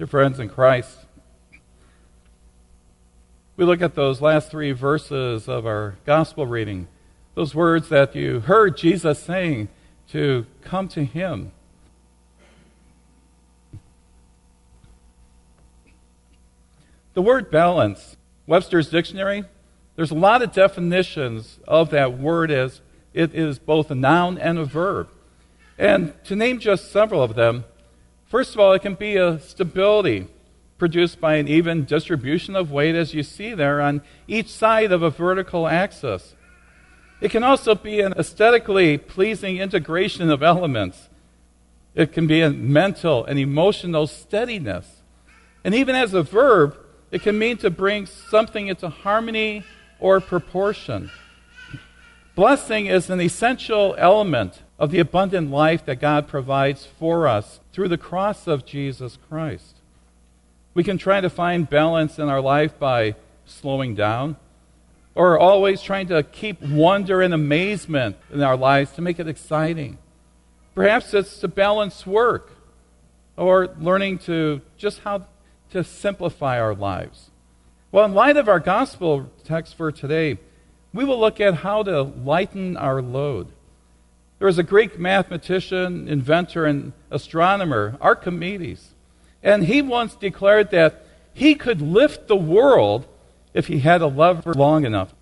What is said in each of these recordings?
Dear friends in Christ, we look at those last three verses of our gospel reading, those words that you heard Jesus saying to come to Him. The word balance, Webster's dictionary, there's a lot of definitions of that word as it is both a noun and a verb. And to name just several of them, first of all, it can be a stability produced by an even distribution of weight, as you see there, on each side of a vertical axis. It can also be an aesthetically pleasing integration of elements. It can be a mental and emotional steadiness. And even as a verb, it can mean to bring something into harmony or proportion. Blessing is an essential element of the abundant life that God provides for us through the cross of Jesus Christ. We can try to find balance in our life by slowing down or always trying to keep wonder and amazement in our lives to make it exciting. Perhaps it's to balance work or learning to just how to simplify our lives. Well, in light of our gospel text for today, we will look at how to lighten our load. There was a Greek mathematician, inventor, and astronomer, Archimedes, and he once declared that he could lift the world if he had a lever long enough.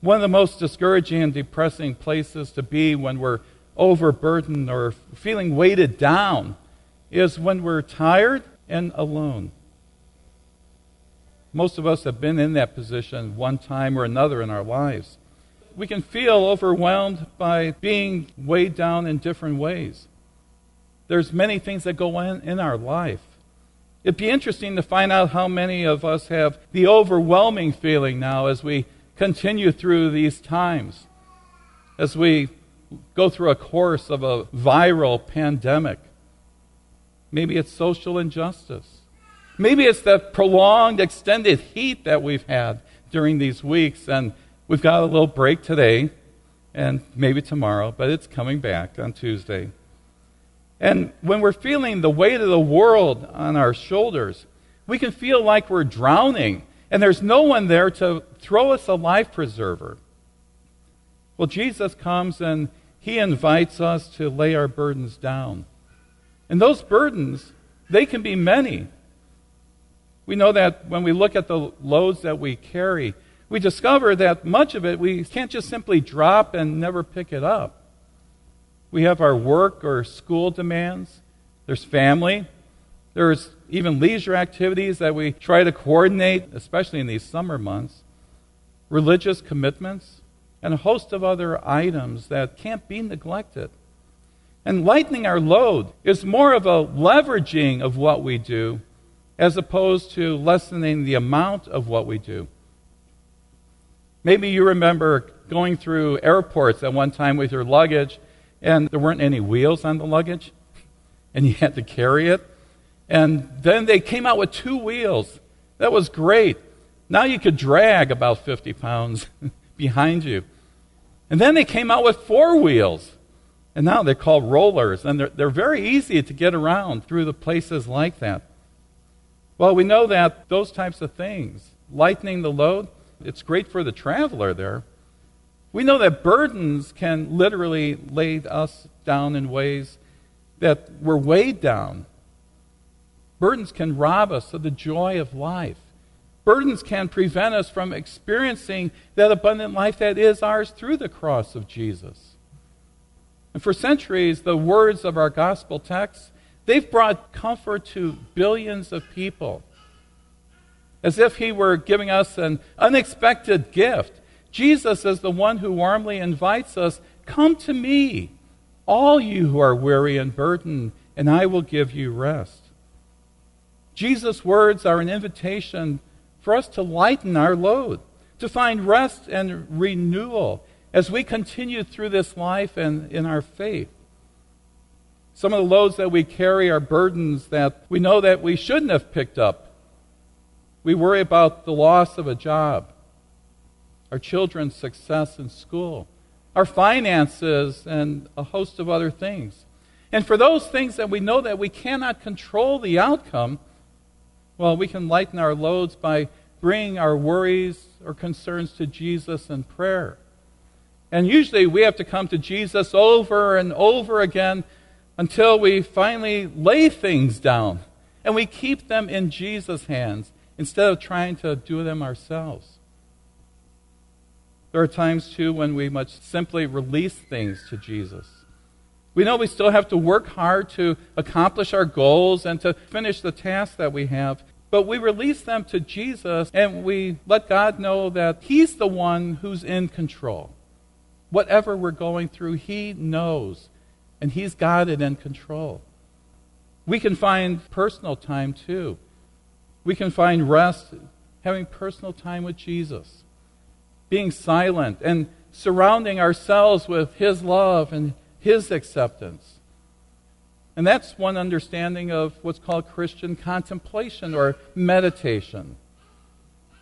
One of the most discouraging and depressing places to be when we're overburdened or feeling weighted down is when we're tired and alone. Most of us have been in that position one time or another in our lives. We can feel overwhelmed by being weighed down in different ways. There's many things that go on in our life. It'd be interesting to find out how many of us have the overwhelming feeling now as we continue through these times, as we go through a course of a viral pandemic. Maybe it's social injustice. Maybe it's the prolonged, extended heat that we've had during these weeks, and we've got a little break today and maybe tomorrow, but it's coming back on Tuesday. And when we're feeling the weight of the world on our shoulders, we can feel like we're drowning, and there's no one there to throw us a life preserver. Well, Jesus comes and he invites us to lay our burdens down. And those burdens, they can be many. We know that when we look at the loads that we carry, we discover that much of it we can't just simply drop and never pick it up. We have our work or school demands, there's family, there's even leisure activities that we try to coordinate, especially in these summer months, religious commitments, and a host of other items that can't be neglected. And lightening our load is more of a leveraging of what we do as opposed to lessening the amount of what we do. Maybe you remember going through airports at one time with your luggage and there weren't any wheels on the luggage and you had to carry it. And then they came out with two wheels. That was great. Now you could drag about 50 pounds behind you. And then they came out with four wheels. And now they're called rollers, and they're, they're very easy to get around through the places like that. Well, we know that those types of things, lightening the load, it's great for the traveler there. We know that burdens can literally lay us down in ways that we're weighed down. Burdens can rob us of the joy of life. Burdens can prevent us from experiencing that abundant life that is ours through the cross of Jesus. And for centuries, the words of our gospel text, they've brought comfort to billions of people. As if he were giving us an unexpected gift. Jesus is the one who warmly invites us, Come to me, all you who are weary and burdened, and I will give you rest. Jesus' words are an invitation for us to lighten our load, to find rest and renewal as we continue through this life and in our faith. Some of the loads that we carry are burdens that we know that we shouldn't have picked up. We worry about the loss of a job, our children's success in school, our finances, and a host of other things. And for those things that we know that we cannot control the outcome, well, we can lighten our loads by bringing our worries or concerns to Jesus in prayer. And usually we have to come to Jesus over and over again until we finally lay things down and we keep them in Jesus' hands instead of trying to do them ourselves. There are times, too, when we must simply release things to Jesus. We know we still have to work hard to accomplish our goals and to finish the tasks that we have, but we release them to Jesus and we let God know that He's the one who's in control. Whatever we're going through, He knows, and He's got it in control. We can find personal time too. We can find rest having personal time with Jesus, being silent and surrounding ourselves with His love and His acceptance. And that's one understanding of what's called Christian contemplation or meditation.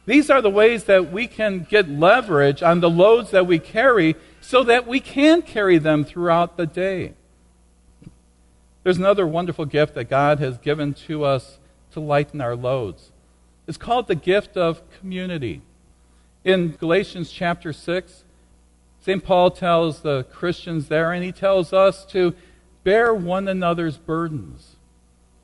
These are the ways that we can get leverage on the loads that we carry so that we can carry them throughout the day. There's another wonderful gift that God has given to us to lighten our loads. It's called the gift of community. In Galatians chapter 6, St. Paul tells the Christians there, and he tells us to bear one another's burdens.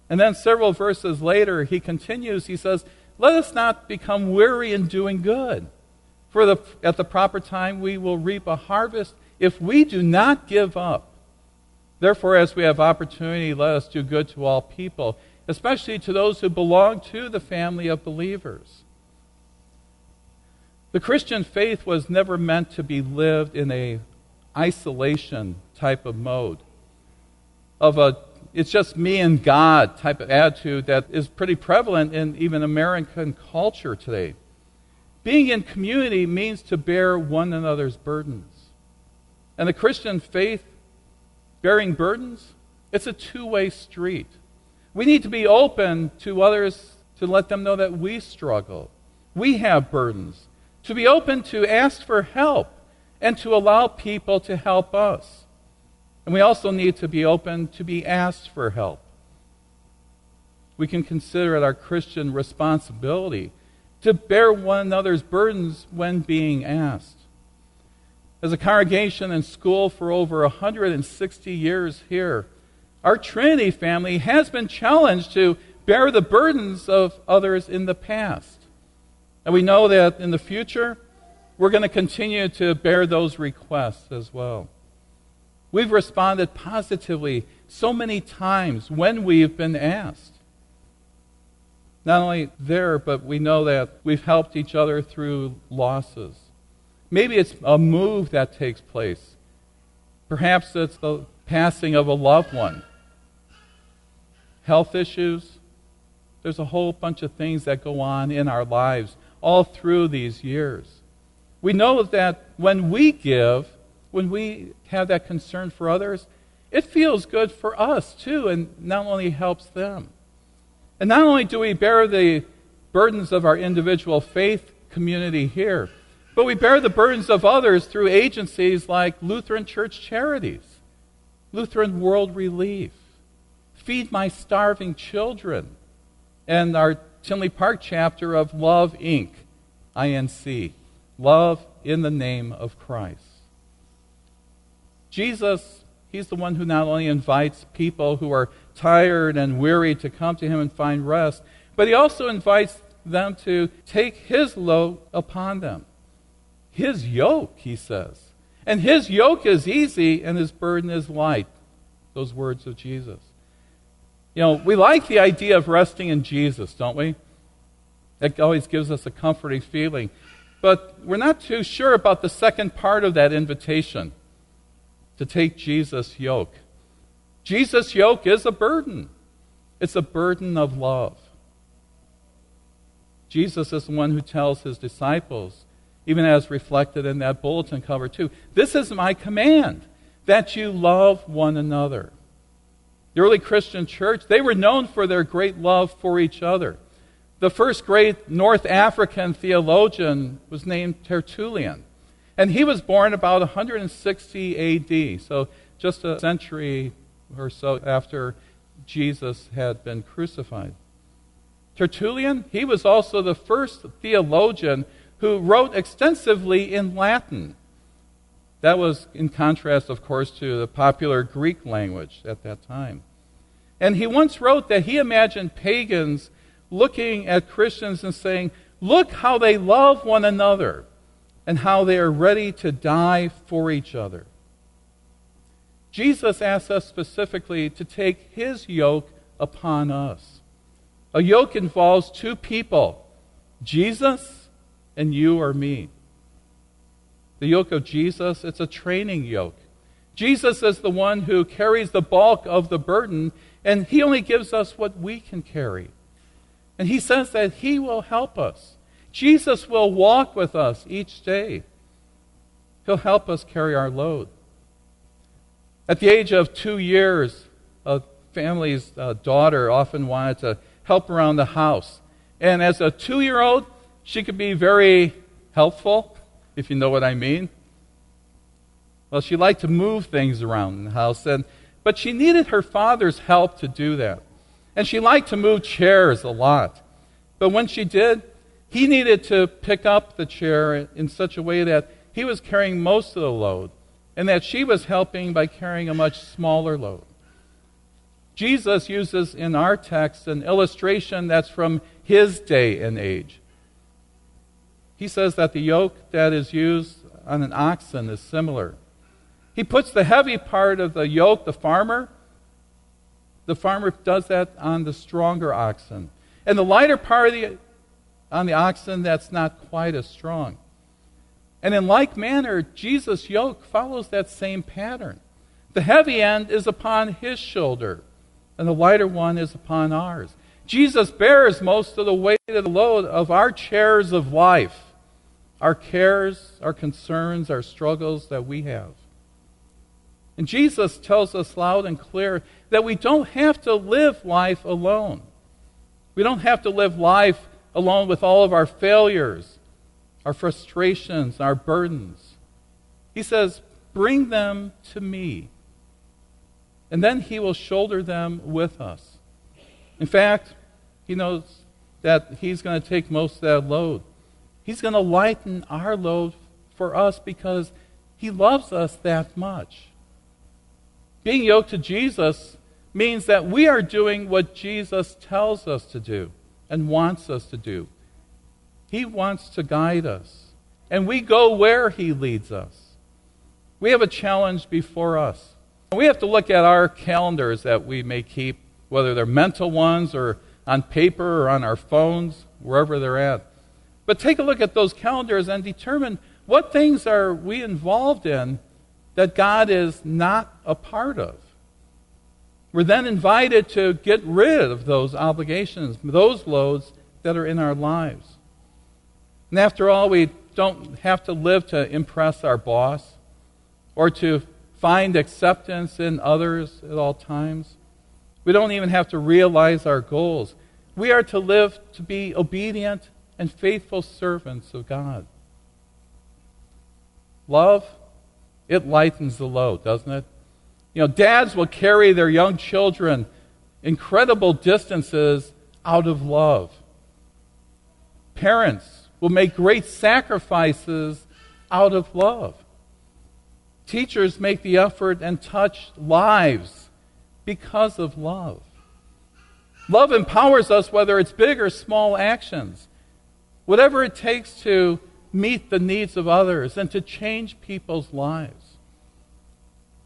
And then several verses later, he continues, he says, Let us not become weary in doing good. For the, at the proper time, we will reap a harvest if we do not give up. Therefore, as we have opportunity, let us do good to all people, especially to those who belong to the family of believers. The Christian faith was never meant to be lived in a isolation type of mode of a it's just me and God type of attitude that is pretty prevalent in even American culture today. Being in community means to bear one another's burdens. And the Christian faith, bearing burdens, it's a two way street. We need to be open to others to let them know that we struggle. We have burdens. To be open to ask for help and to allow people to help us. And we also need to be open to be asked for help. We can consider it our Christian responsibility to bear one another's burdens when being asked. As a congregation and school for over 160 years here, our Trinity family has been challenged to bear the burdens of others in the past. And we know that in the future, we're going to continue to bear those requests as well. We've responded positively so many times when we've been asked. Not only there, but we know that we've helped each other through losses. Maybe it's a move that takes place. Perhaps it's the passing of a loved one. Health issues. There's a whole bunch of things that go on in our lives all through these years. We know that when we give, when we have that concern for others, it feels good for us too, and not only helps them. And not only do we bear the burdens of our individual faith community here, but we bear the burdens of others through agencies like Lutheran Church Charities, Lutheran World Relief, Feed My Starving Children, and our Tinley Park chapter of Love Inc., INC, Love in the Name of Christ. Jesus, He's the one who not only invites people who are tired and weary to come to Him and find rest, but He also invites them to take His load upon them. His yoke, He says. And His yoke is easy and His burden is light. Those words of Jesus. You know, we like the idea of resting in Jesus, don't we? It always gives us a comforting feeling. But we're not too sure about the second part of that invitation to take Jesus' yoke. Jesus' yoke is a burden, it's a burden of love. Jesus is the one who tells his disciples, even as reflected in that bulletin cover, too, this is my command that you love one another. The early Christian church, they were known for their great love for each other. The first great North African theologian was named Tertullian. And he was born about 160 AD, so just a century or so after Jesus had been crucified. Tertullian, he was also the first theologian who wrote extensively in Latin. That was in contrast, of course, to the popular Greek language at that time. And he once wrote that he imagined pagans looking at Christians and saying, Look how they love one another and how they are ready to die for each other. Jesus asks us specifically to take his yoke upon us. A yoke involves two people Jesus and you or me. The yoke of Jesus, it's a training yoke. Jesus is the one who carries the bulk of the burden, and he only gives us what we can carry. And he says that he will help us. Jesus will walk with us each day. He'll help us carry our load. At the age of two years, a family's uh, daughter often wanted to help around the house. And as a two year old, she could be very helpful, if you know what I mean. Well, she liked to move things around in the house, and, but she needed her father's help to do that. And she liked to move chairs a lot. But when she did, he needed to pick up the chair in such a way that he was carrying most of the load and that she was helping by carrying a much smaller load. Jesus uses in our text an illustration that's from his day and age. He says that the yoke that is used on an oxen is similar. He puts the heavy part of the yoke, the farmer, the farmer does that on the stronger oxen. And the lighter part of the, on the oxen that's not quite as strong. And in like manner, Jesus' yoke follows that same pattern. The heavy end is upon his shoulder, and the lighter one is upon ours. Jesus bears most of the weight of the load of our chairs of life, our cares, our concerns, our struggles that we have. And Jesus tells us loud and clear that we don't have to live life alone. We don't have to live life alone with all of our failures, our frustrations, our burdens. He says, Bring them to me. And then he will shoulder them with us. In fact, he knows that he's going to take most of that load. He's going to lighten our load for us because he loves us that much. Being yoked to Jesus means that we are doing what Jesus tells us to do and wants us to do. He wants to guide us. And we go where He leads us. We have a challenge before us. We have to look at our calendars that we may keep, whether they're mental ones or on paper or on our phones, wherever they're at. But take a look at those calendars and determine what things are we involved in that God is not a part of. We're then invited to get rid of those obligations, those loads that are in our lives. And after all, we don't have to live to impress our boss or to find acceptance in others at all times. We don't even have to realize our goals. We are to live to be obedient and faithful servants of God. Love, it lightens the load, doesn't it? You know, dads will carry their young children incredible distances out of love. Parents will make great sacrifices out of love. Teachers make the effort and touch lives because of love. Love empowers us, whether it's big or small actions, whatever it takes to meet the needs of others and to change people's lives.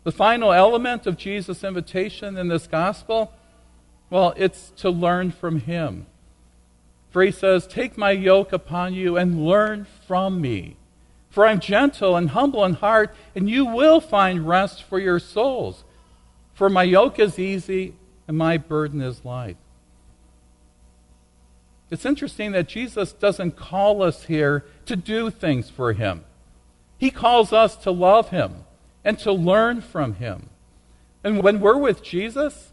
The final element of Jesus' invitation in this gospel, well, it's to learn from Him. For he says, Take my yoke upon you and learn from me. For I'm gentle and humble in heart, and you will find rest for your souls. For my yoke is easy and my burden is light. It's interesting that Jesus doesn't call us here to do things for him. He calls us to love him and to learn from him. And when we're with Jesus,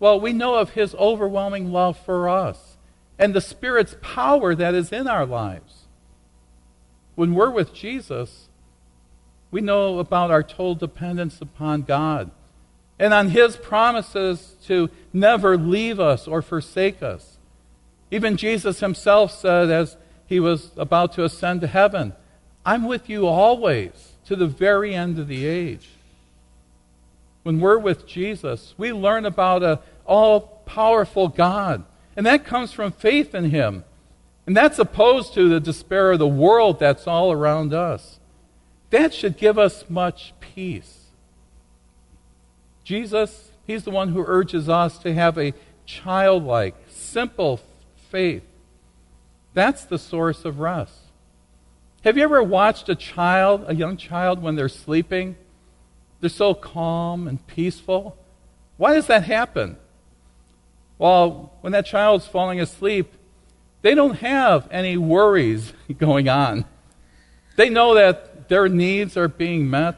well, we know of his overwhelming love for us and the Spirit's power that is in our lives. When we're with Jesus, we know about our total dependence upon God and on His promises to never leave us or forsake us. Even Jesus Himself said, as He was about to ascend to heaven, I'm with you always to the very end of the age. When we're with Jesus, we learn about an all powerful God, and that comes from faith in Him. And that's opposed to the despair of the world that's all around us. That should give us much peace. Jesus, He's the one who urges us to have a childlike, simple faith. That's the source of rest. Have you ever watched a child, a young child, when they're sleeping? They're so calm and peaceful. Why does that happen? Well, when that child's falling asleep, they don't have any worries going on. They know that their needs are being met,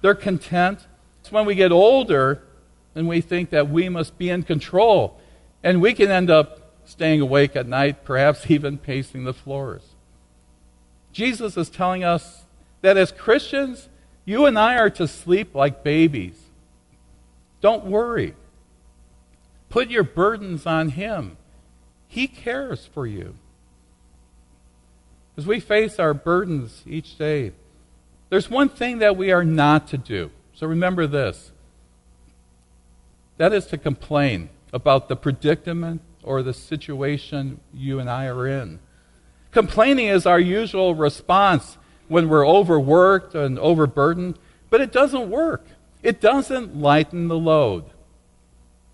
they're content. It's when we get older and we think that we must be in control, and we can end up staying awake at night, perhaps even pacing the floors. Jesus is telling us that as Christians, you and I are to sleep like babies. Don't worry. Put your burdens on Him. He cares for you. As we face our burdens each day, there's one thing that we are not to do. So remember this that is to complain about the predicament or the situation you and I are in. Complaining is our usual response when we're overworked and overburdened, but it doesn't work. It doesn't lighten the load.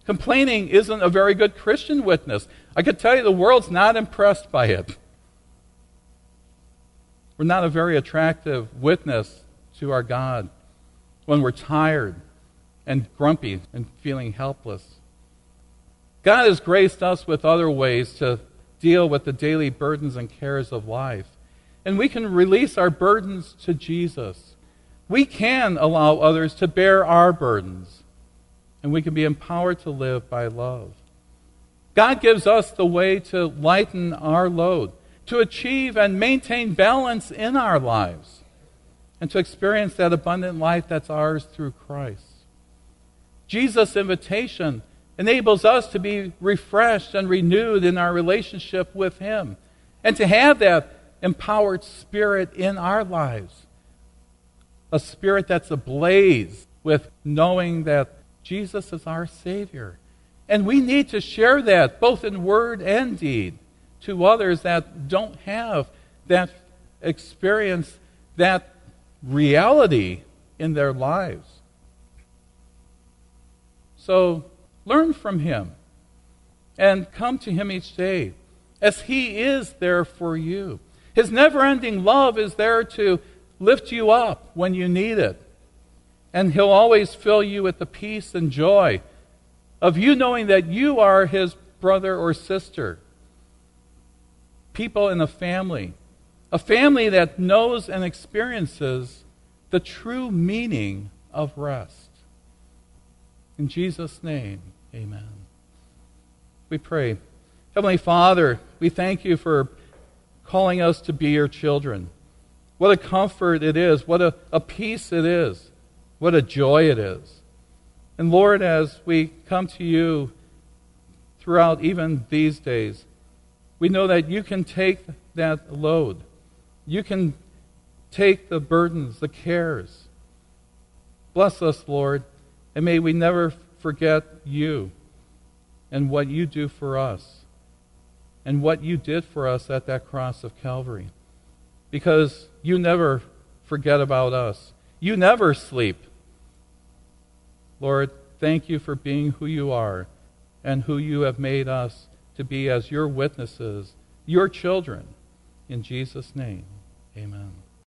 Complaining isn't a very good Christian witness. I could tell you the world's not impressed by it. We're not a very attractive witness to our God when we're tired and grumpy and feeling helpless. God has graced us with other ways to deal with the daily burdens and cares of life. And we can release our burdens to Jesus. We can allow others to bear our burdens. And we can be empowered to live by love. God gives us the way to lighten our load, to achieve and maintain balance in our lives, and to experience that abundant life that's ours through Christ. Jesus' invitation enables us to be refreshed and renewed in our relationship with Him and to have that empowered spirit in our lives. A spirit that's ablaze with knowing that Jesus is our Savior. And we need to share that both in word and deed to others that don't have that experience, that reality in their lives. So Learn from him and come to him each day as he is there for you. His never ending love is there to lift you up when you need it. And he'll always fill you with the peace and joy of you knowing that you are his brother or sister. People in a family, a family that knows and experiences the true meaning of rest. In Jesus' name. Amen. We pray. Heavenly Father, we thank you for calling us to be your children. What a comfort it is. What a, a peace it is. What a joy it is. And Lord, as we come to you throughout even these days, we know that you can take that load. You can take the burdens, the cares. Bless us, Lord, and may we never forget you and what you do for us and what you did for us at that cross of Calvary. Because you never forget about us, you never sleep. Lord, thank you for being who you are and who you have made us to be as your witnesses, your children. In Jesus' name, amen.